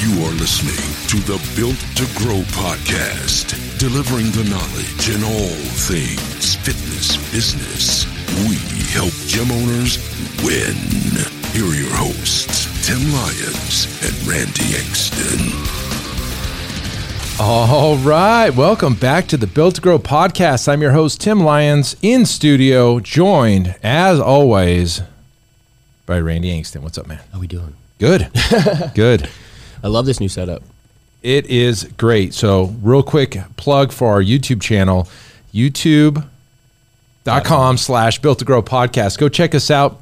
You are listening to the Built to Grow podcast, delivering the knowledge in all things fitness business. We help gym owners win. Here are your hosts, Tim Lyons and Randy Exton. All right. Welcome back to the Built to Grow podcast. I'm your host, Tim Lyons, in studio, joined, as always, by Randy Angston. What's up, man? How we doing? Good. Good. I love this new setup. It is great. So, real quick plug for our YouTube channel, youtube.com slash built to grow podcast. Go check us out.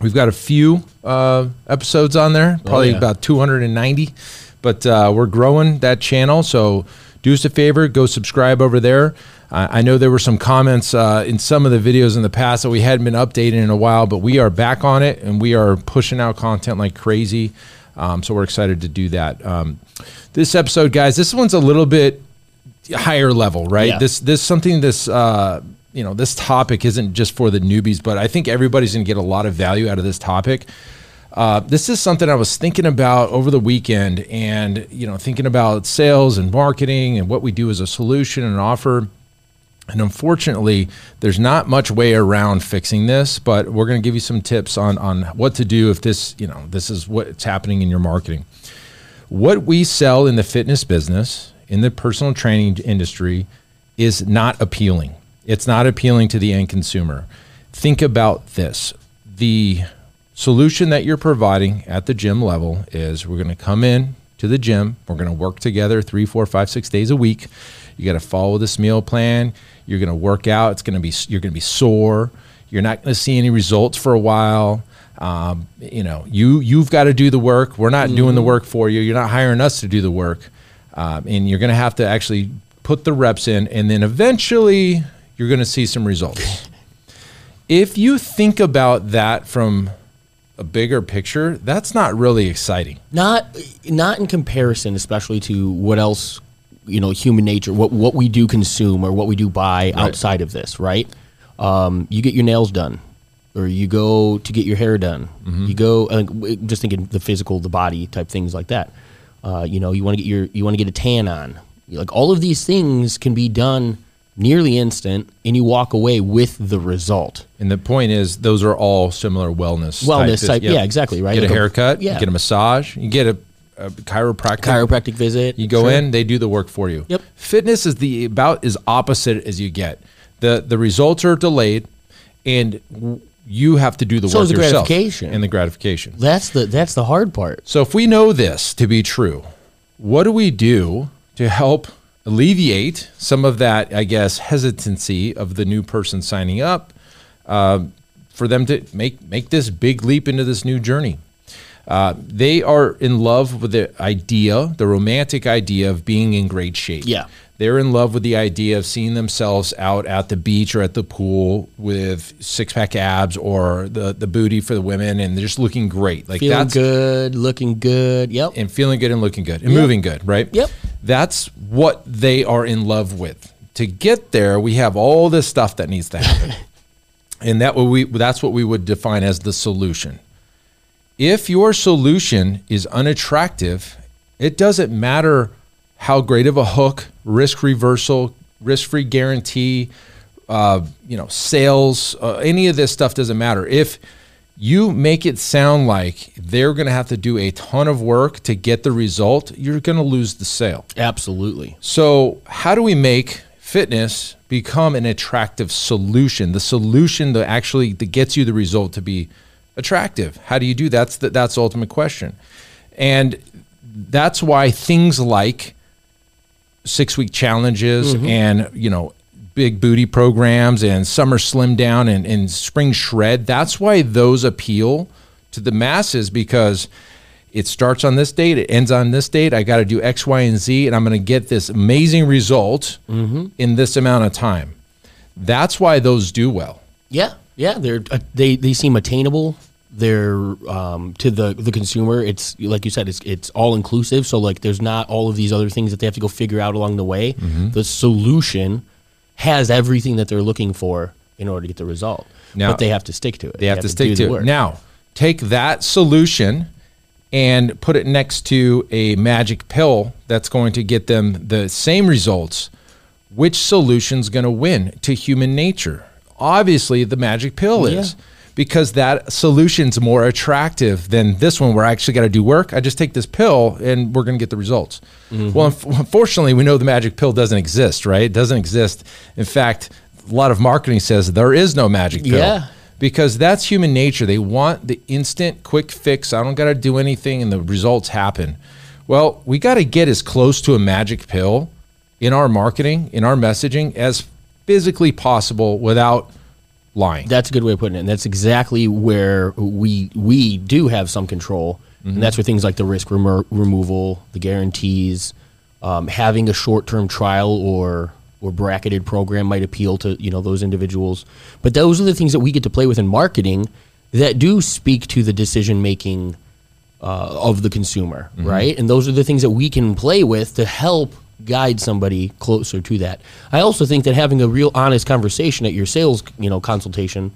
We've got a few uh, episodes on there, probably yeah. about 290, but uh, we're growing that channel. So, do us a favor, go subscribe over there. I I know there were some comments uh, in some of the videos in the past that we hadn't been updating in a while, but we are back on it and we are pushing out content like crazy. Um, so we're excited to do that. Um, this episode, guys, this one's a little bit higher level, right? Yeah. This this something this uh, you know this topic isn't just for the newbies, but I think everybody's going to get a lot of value out of this topic. Uh, this is something I was thinking about over the weekend, and you know, thinking about sales and marketing and what we do as a solution and offer. And unfortunately, there's not much way around fixing this, but we're going to give you some tips on on what to do if this, you know, this is what's happening in your marketing. What we sell in the fitness business, in the personal training industry, is not appealing. It's not appealing to the end consumer. Think about this. The solution that you're providing at the gym level is we're going to come in to the gym. We're going to work together three, four, five, six days a week. You got to follow this meal plan. You're going to work out. It's going to be you're going to be sore. You're not going to see any results for a while. Um, you know, you you've got to do the work. We're not doing the work for you. You're not hiring us to do the work, um, and you're going to have to actually put the reps in, and then eventually you're going to see some results. if you think about that from a bigger picture, that's not really exciting. Not not in comparison, especially to what else you know, human nature, what what we do consume or what we do buy outside of this, right? Um, you get your nails done, or you go to get your hair done. You go, uh, just thinking the physical, the body type things like that. Uh, you know, you want to get your you want to get a tan on. Like all of these things can be done nearly instant, and you walk away with the result. And the point is, those are all similar wellness. Wellness type, Yep. yeah, exactly, right? Get Like a a- haircut. yeah. You get a massage. You get a, a chiropractic. Chiropractic visit. You go Sure. in, they do the work for you. Yep. Fitness is the about as opposite as you get. the The results are delayed, and you have to do the So work the yourself. gratification. and the gratification. That's the that's the hard part. So if we know this to be true, what do we do to help alleviate some of that, I guess, hesitancy of the new person signing up uh, for them to make make this big leap into this new journey? Uh, they are in love with the idea, the romantic idea of being in great shape. Yeah. They're in love with the idea of seeing themselves out at the beach or at the pool with six pack abs or the, the booty for the women and they're just looking great. Like Feeling that's good, looking good. Yep. and feeling good and looking good and Yep. moving good, right? Yep. That's what they are in love with. To get there, we have all this stuff that needs to happen. and that what we that's what we would define as the solution. If your solution is unattractive, it doesn't matter how great of a hook, risk reversal, risk-free guarantee, uh, you know, sales, uh, any of this stuff doesn't matter. If you make it sound like they're going to have to do a ton of work to get the result, you're going to lose the sale. Absolutely. So, how do we make fitness become an attractive solution? The solution that actually that gets you the result to be attractive. How do you do that's the, that's the ultimate question. And that's why things like 6-week challenges mm-hmm. and, you know, big booty programs and summer slim down and, and spring shred, that's why those appeal to the masses because It starts on this date, it ends on this date. I got to do X, Y, and Z, and I'm going to get this amazing result mm-hmm. in this amount of time. That's why those do well. Yeah, yeah, they're uh, they they seem attainable. They're um, to the the consumer. It's like you said, it's it's all inclusive. So like, there's not all of these other things that they have to go figure out along the way. Mm-hmm. The solution has everything that they're looking for in order to get the result. Now- but they have to stick to it. They have, to do stick to it. Now, take that solution and put it next to a magic pill that's going to get them the same results. Which solution's going to win to human nature? Obviously, the magic pill is. Yeah. Because that solution's more attractive than this one where I actually got to do work. I just take this pill and we're going to get the results. Mm-hmm. Well, unfortunately, we know the magic pill doesn't exist, right? It doesn't exist. In fact, a lot of marketing says there is no magic pill Yeah. because that's human nature. They want the instant, quick fix. I don't got to do anything, and the results happen. Well, we got to get as close to a magic pill in our marketing, in our messaging, as physically possible without lying. That's a good way of putting it. And that's exactly where we we do have some control. And that's where things like the risk remo- removal, the guarantees, um, having a short term trial or or bracketed program might appeal to you know those individuals. But those are the things that we get to play with in marketing that do speak to the decision making uh, of the consumer, right? And those are the things that we can play with to help guide somebody closer to that. I also think that having a real honest conversation at your sales, you know, consultation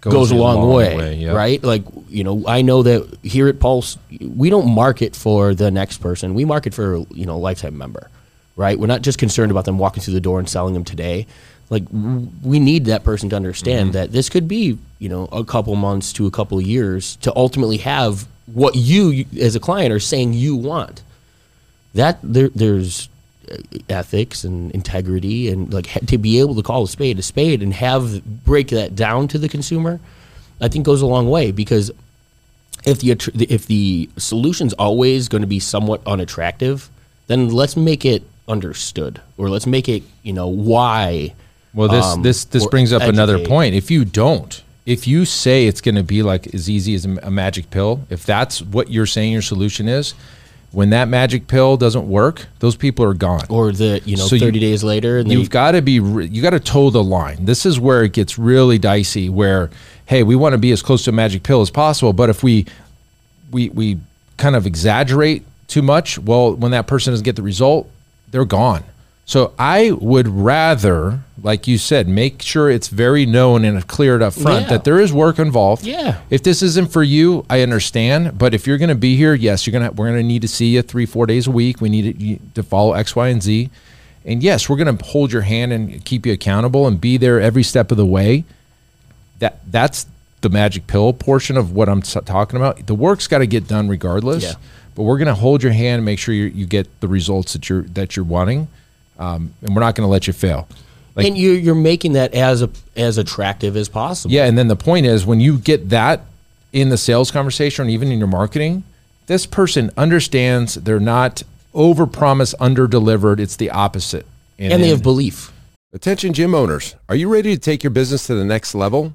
goes, a long, way, yep. right? Like, you know, I know that here at Pulse, we don't market for the next person. We market for, you know, a lifetime member, right? We're not just concerned about them walking through the door and selling them today. Like, we need that person to understand Mm-hmm. that this could be, you know, a couple months to a couple years to ultimately have what you, as a client are saying you want. That there, there's ethics and integrity and like ha- to be able to call a spade a spade and have break that down to the consumer i think goes a long way because if the if the solution's always going to be somewhat unattractive then let's make it understood or let's make it you know why Well, this um, this this brings up another point. If you don't, if you say it's going to be like as easy as a magic pill, if that's what you're saying your solution is, when that magic pill doesn't work, those people are gone. or the you know So you- 30 days later and You've got to be you got to toe the line. This is where it gets really dicey. Where hey, we want to be as close to a magic pill as possible, but if we we we kind of exaggerate too much, well, when that person doesn't get the result, they're gone. So I would rather, like you said, make sure it's very known and cleared up front Yeah. that there is work involved. Yeah. If this isn't for you, I understand. But if you're going to be here, yes, you're gonna we're going to need to see you three, four days a week. We need you to follow X, Y, and Z. And yes, we're going to hold your hand and keep you accountable and be there every step of the way. That that's the magic pill portion of what I'm talking about. The work's got to get done regardless. Yeah. But we're going to hold your hand and make sure you you get the results that you're that you're wanting, um, and we're not going to let you fail. Like and you're, you're making that as a, as attractive as possible yeah, and then the point is when you get that in the sales conversation or even in your marketing, this person understands they're not over promise, under delivered. It's the opposite. and they then- have belief Attention gym owners, are you ready to take your business to the next level?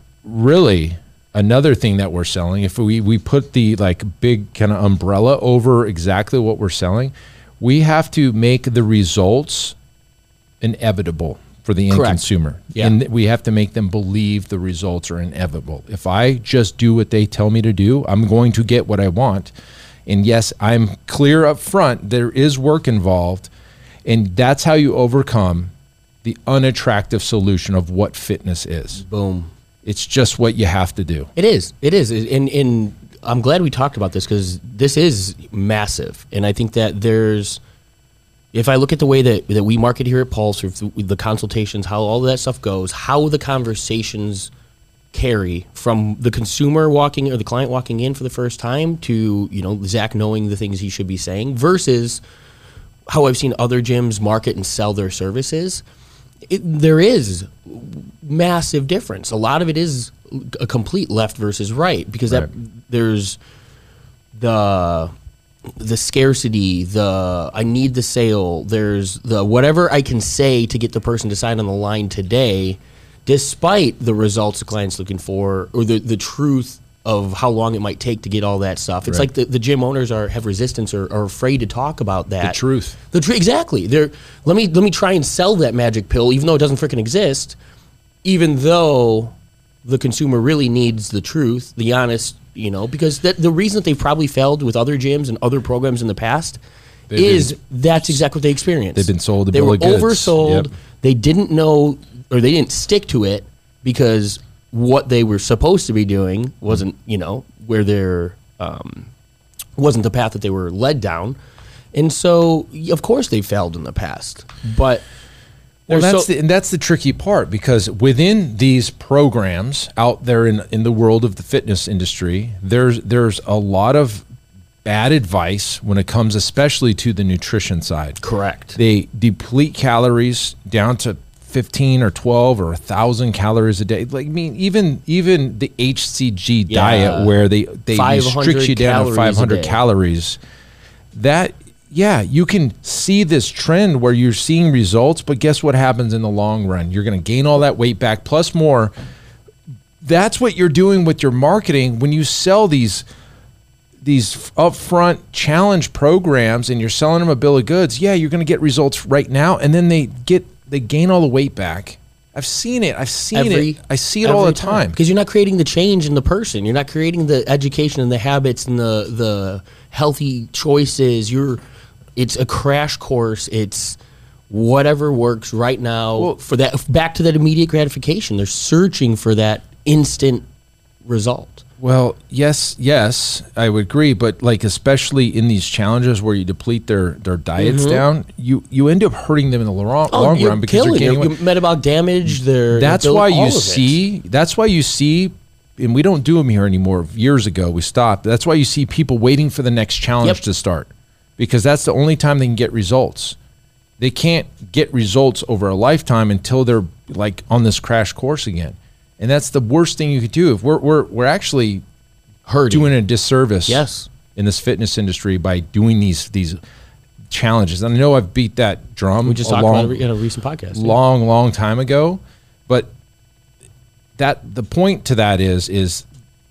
really, another thing that we're selling, if we we put the like big kind of umbrella over exactly what we're selling, we have to make the results inevitable for the end Correct. consumer. Yeah. And we have to make them believe the results are inevitable. If I just do what they tell me to do, I'm going to get what I want. And yes, I'm clear up front, there is work involved. And that's how you overcome the unattractive solution of what fitness is. boom It's just what you have to do. It is. It is. And, and I'm glad we talked about this because this is massive. And I think that there's, if I look at the way that, that we market here at Pulse, the consultations, how all that stuff goes, how the conversations carry from the consumer walking or the client walking in for the first time to you know Zach knowing the things he should be saying versus how I've seen other gyms market and sell their services. It, there is massive difference. A lot of it is a complete left versus right because that there's the the scarcity, the I need the sale, there's the whatever I can say to get the person to sign on the line today, despite the results the client's looking for or the, the truth of how long it might take to get all that stuff. It's Right. like the, the gym owners are have resistance or are afraid to talk about that. truth. The truth exactly. They're let me let me try and sell that magic pill, even though it doesn't freaking exist, even though the consumer really needs the truth, the honest, you know, because that, the reason that they've probably failed with other gyms and other programs in the past They've is been- that's exactly what they experienced. They've been sold They were goods. oversold. Yep. They didn't know or they didn't stick to it because what they were supposed to be doing wasn't, you know, where they're um, wasn't the path that they were led down. And so, of course, they failed in the past. But Well, that's so- the, and that's the tricky part because within these programs out there in in the world of the fitness industry, there's there's a lot of bad advice when it comes, especially to the nutrition side. correct. They deplete calories down to 15 or 12 or 1000 calories a day. Like i mean even even the hcg Yeah. diet where they they restrict you down to 500 calories that yeah you can see this trend where you're seeing results but guess what happens in the long run? You're going to gain all that weight back plus more. That's what you're doing with your marketing when you sell these these upfront challenge programs and you're selling them a bill of goods, yeah, you're going to get results right now, and then they get they gain all the weight back. I've seen it. I've seen it. I see it all the time. because you're not creating the change in the person. You're not creating the education and the habits and the the healthy choices. You're it's a crash course. It's whatever works right now Well- for that back to that immediate gratification. They're searching for that instant result. Well, yes, yes, I would agree, but like especially in these challenges where you deplete their their diets down, you you end up hurting them in the long, long Mm-hmm. Oh, you're run because they're killing gaining them. Metabolic damage. Their that's why you it. see that's why you see and we don't do them here anymore years ago we stopped that's why you see people waiting for the next challenge Yep. to start because that's the only time they can get results they can't get results over a lifetime until they're like on this crash course again and that's the worst thing you could do if we're we're, we're actually hurting. doing a disservice Yes. in this fitness industry by doing these these challenges and i know i've beat that drum we just a talked long, about it in a recent podcast. yeah. long, long time ago. But that the point to that is is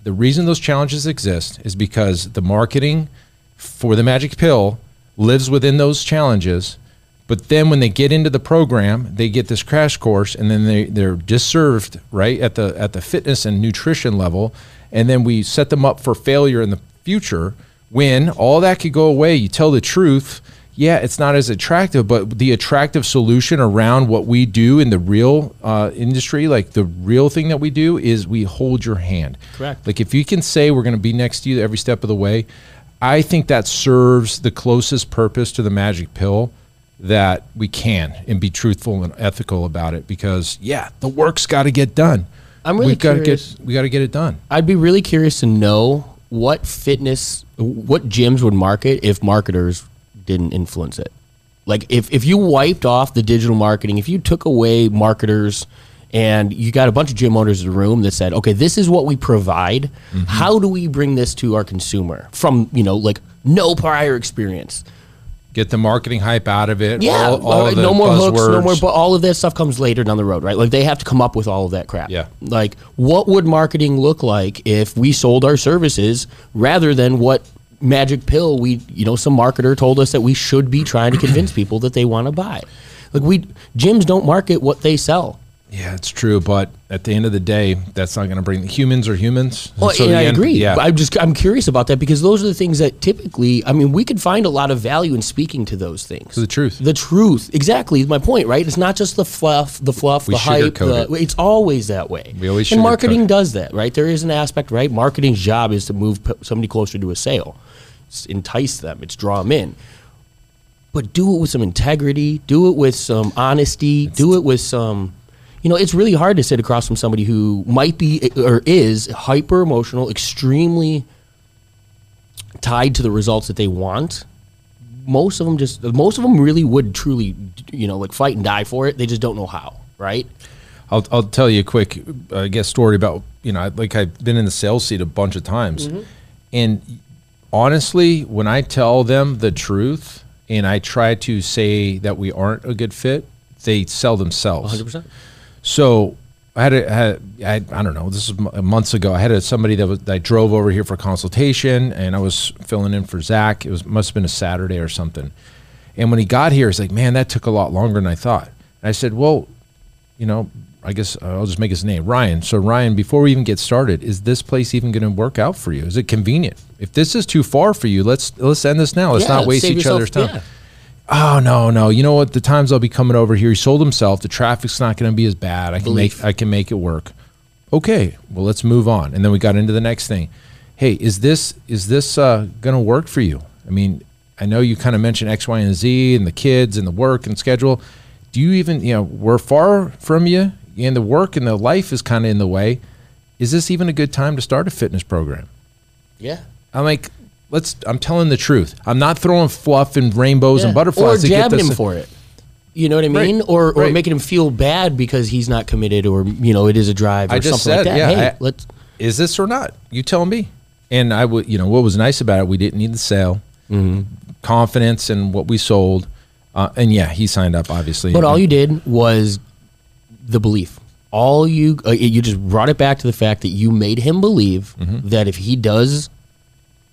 the reason those challenges exist is because the marketing for the magic pill lives within those challenges. But then when they get into the program, they get this crash course and then they, they're disserved right at the at the fitness and nutrition level. And then we set them up for failure in the future when all that could go away. You tell the truth. Yeah, it's not as attractive, but the attractive solution around what we do in the real uh, industry, like the real thing that we do, is we hold your hand. Correct. Like if you can say we're going to be next to you every step of the way, I think that serves the closest purpose to the magic pill that we can and be truthful and ethical about it because yeah, the work's got to get done. I'm really We've got to get we got to get it done. I'd be really curious to know what fitness, what gyms would market if marketers didn't influence it. Like if, if you wiped off the digital marketing, if you took away marketers and you got a bunch of gym owners in the room that said, okay, this is what we provide. Mm-hmm. How do we bring this to our consumer from, you know, like no prior experience? Get the marketing hype out of it. Yeah, all, all no more hooks, no more. But all of that stuff comes later down the road, right? Like they have to come up with all of that crap. Yeah. Like, what would marketing look like if we sold our services rather than what magic pill we, you know, some marketer told us that we should be trying to convince people that they want to buy. Like we gyms don't market what they sell. Yeah, it's true, but at the end of the day, that's not going to bring humans are humans. Well, So and I end- agree. Yeah, I'm just I'm curious about that because those are the things that typically I mean we could find a lot of value in speaking to those things. the truth. The truth, exactly. Is my point, right? It's not just the fluff, the fluff, We the hype. The, it's always that way. We always and marketing it. does that, right? There is an aspect, right? Marketing's job is to move somebody closer to a sale, it's entice them, it's draw them in. But do it with some integrity. Do it with some honesty. do it with some. You know, it's really hard to sit across from somebody who might be or is hyper emotional, extremely tied to the results that they want. Most of them just, most of them really would truly, you know, like fight and die for it. They just don't know how, right? I'll, I'll tell you a quick, uh, I guess, story about, you know, like I've been in the sales seat a bunch of times. Mm-hmm. And honestly, when I tell them the truth and I try to say that we aren't a good fit, they sell themselves. 100%. So I had, a, had I, I don't know, this is months ago. I had a, somebody that was that I drove over here for consultation, and I was filling in for Zach. It was must have been a Saturday or something. And when he got here, he's like, "Man, that took a lot longer than I thought." And I said, "Well, you know, I guess uh, I'll just make his name Ryan. So Ryan, before we even get started, is this place even going to work out for you? Is it convenient? If this is too far for you, let's let's end this now. Let's Yeah, not waste each yourself- other's time." yeah. Oh no, no. You know what? The times I'll be coming over here. He sold himself. The traffic's not going to be as bad. I can Belief. make I can make it work. Okay, well let's move on. And then we got into the next thing. Hey, is this is this uh, going to work for you? I mean, I know you kind of mentioned X, Y, and Z, and the kids, and the work and schedule. Do you even you know we're far from you, and the work and the life is kind of in the way. Is this even a good time to start a fitness program? Yeah. I'm like, let's. I'm telling the truth. I'm not throwing fluff and rainbows and butterflies or to get jabbing this. him for it. You know what I Right, mean? Or or right. making him feel bad because he's not committed, or you know, it is a drive, or I just something said, like that. yeah, hey, I- let's. is this or not? You tell me. And I would, you know, what was nice about it, we didn't need the sale, Mm-hmm. confidence in what we sold, uh, and yeah, he signed up obviously. But all you did was the belief. All you uh, you just brought it back to the fact that you made him believe Mm-hmm. that if he does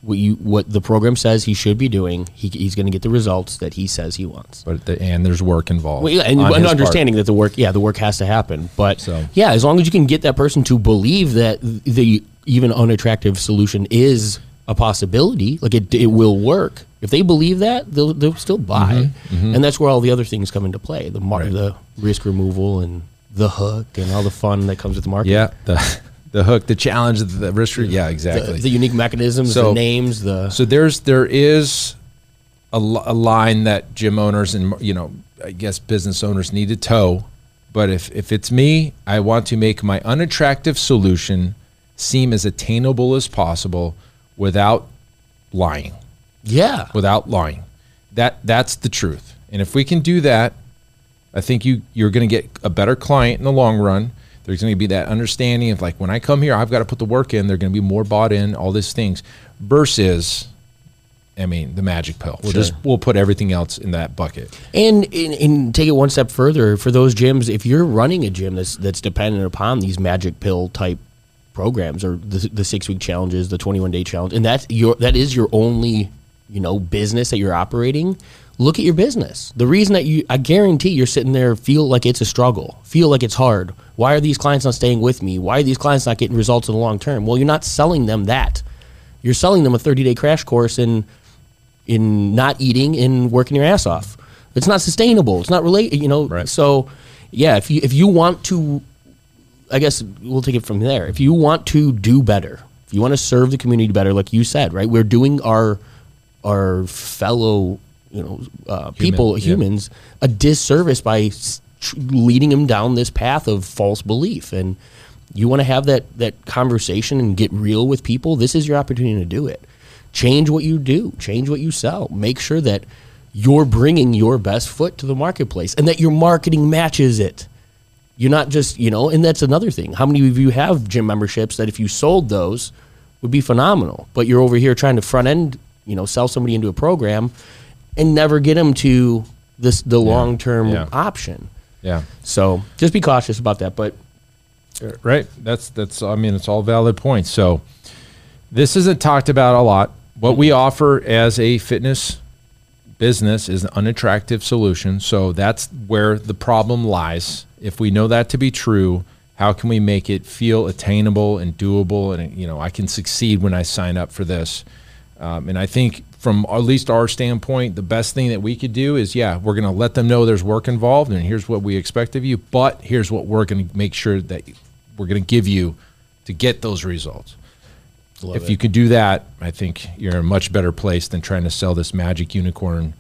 what you what the program says he should be doing, he, he's going to get the results that he says he wants. but the, and there's work involved. Well, yeah, and, and his part. understanding that the work, yeah, the work has to happen. But So- yeah, as long as you can get that person to believe that the even unattractive solution is a possibility, like it, it will work. If they believe that, they'll, they'll still buy, Mm-hmm, and that's where all the other things come into play: the mar- the risk removal and the hook and all the fun that comes with the market. Yeah, the the hook, the challenge, the risk. Yeah, exactly. the unique mechanisms, So- the names, the So there's there is a, a line that gym owners and you know I guess business owners need to toe. But if if it's me, I want to make my unattractive solution seem as attainable as possible without lying. yeah, Without lying. That that's the truth. And if we can do that, I think you you're going to get a better client in the long run. There's going to be that understanding of like when I come here, I've got to put the work in. They're going to be more bought in. All these things versus, I mean, the magic pill. We'll just we'll put everything else in that bucket. And, and and take it one step further for those gyms. If you're running a gym that's that's dependent upon these magic pill type programs or the, the six week challenges, the 21 day challenge, and that's your that is your only you know business that you're operating. Look at your business. The reason that you, I guarantee, you're sitting there feel like it's a struggle, feel like it's hard. Why are these clients not staying with me? Why are these clients not getting results in the long term? Well, you're not selling them that. You're selling them a 30 day crash course in in not eating and working your ass off. It's not sustainable. It's not related, you know. Right. So, yeah, if you if you want to, I guess we'll take it from there. If you want to do better, if you want to serve the community better, like you said, right? We're doing our our fellow, you know, uh, people, yeah. humans, a disservice by tr- leading them down this path of false belief and. You want to have that that conversation and get real with people. This is your opportunity to do it change what you do, change what you sell. Make sure that you're bringing your best foot to the marketplace and that your marketing matches it. You're not just, you know, and that's another thing. How many of you have gym memberships that if you sold those would be phenomenal, but you're over here trying to front end, you know, sell somebody into a program and never get them to this the long term Yeah. option. Yeah. So just be cautious about that. But uh, Right. That's that's. I mean, it's all valid points. So this isn't talked about a lot. What we offer as a fitness business is an unattractive solution. So that's where the problem lies. If we know that to be true, how can we make it feel attainable and doable? And you know, I can succeed when I sign up for this. Um, and I think from at least our standpoint, the best thing that we could do is, yeah, we're going to let them know there's work involved, and here's what we expect of you. But here's what we're going to make sure that we're going to give you to get those results. if you could do that, I think you're in a much better place than trying to sell this magic unicorn,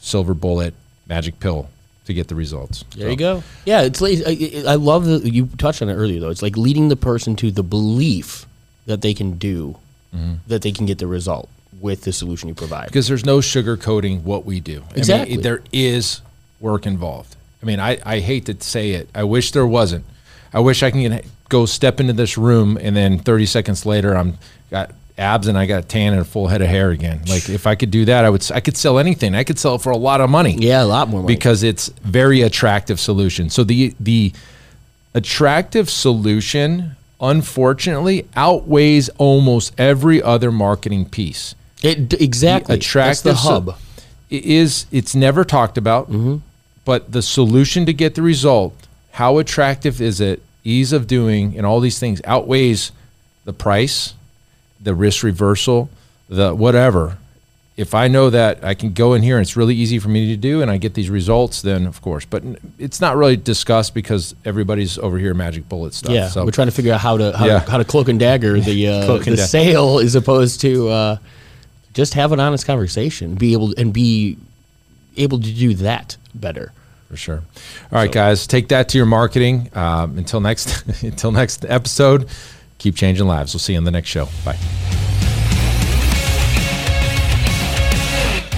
silver bullet, magic pill to get the results. There you go. Yeah, it's like I, I love that you touched on it earlier though. It's like leading the person to the belief that they can do, that they can get the result with the solution you provide. because there's no sugarcoating what we do. I Exactly. mean, there is work involved. I mean, I, I hate to say it. I wish there wasn't. I wish I can get, go step into this room and then 30 seconds later I'm got abs and I got a tan and a full head of hair again. Like if I could do that, I would. I could sell anything. I could sell it for a lot of money. Yeah, a lot more money. because it's very attractive solution. So the the attractive solution unfortunately outweighs almost every other marketing piece. it exactly The attractive That's the so- hub. it is it's never talked about, Mm-hmm. but the solution to get the result, how attractive is it, ease of doing, and all these things outweighs the price, the risk reversal, the whatever. If I know that I can go in here and it's really easy for me to do and I get these results, then of course. But it's not really discussed because everybody's over here magic bullet stuff. Yeah, so we're trying to figure out how to how, Yeah. to, how to cloak and dagger the uh, the da- sale as opposed to uh, just have an honest conversation, be able and be able to do that better. for sure. All right, guys, take that to your marketing. Um, until next until next episode, keep changing lives. We'll see you on the next show. Bye.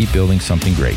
keep building something great.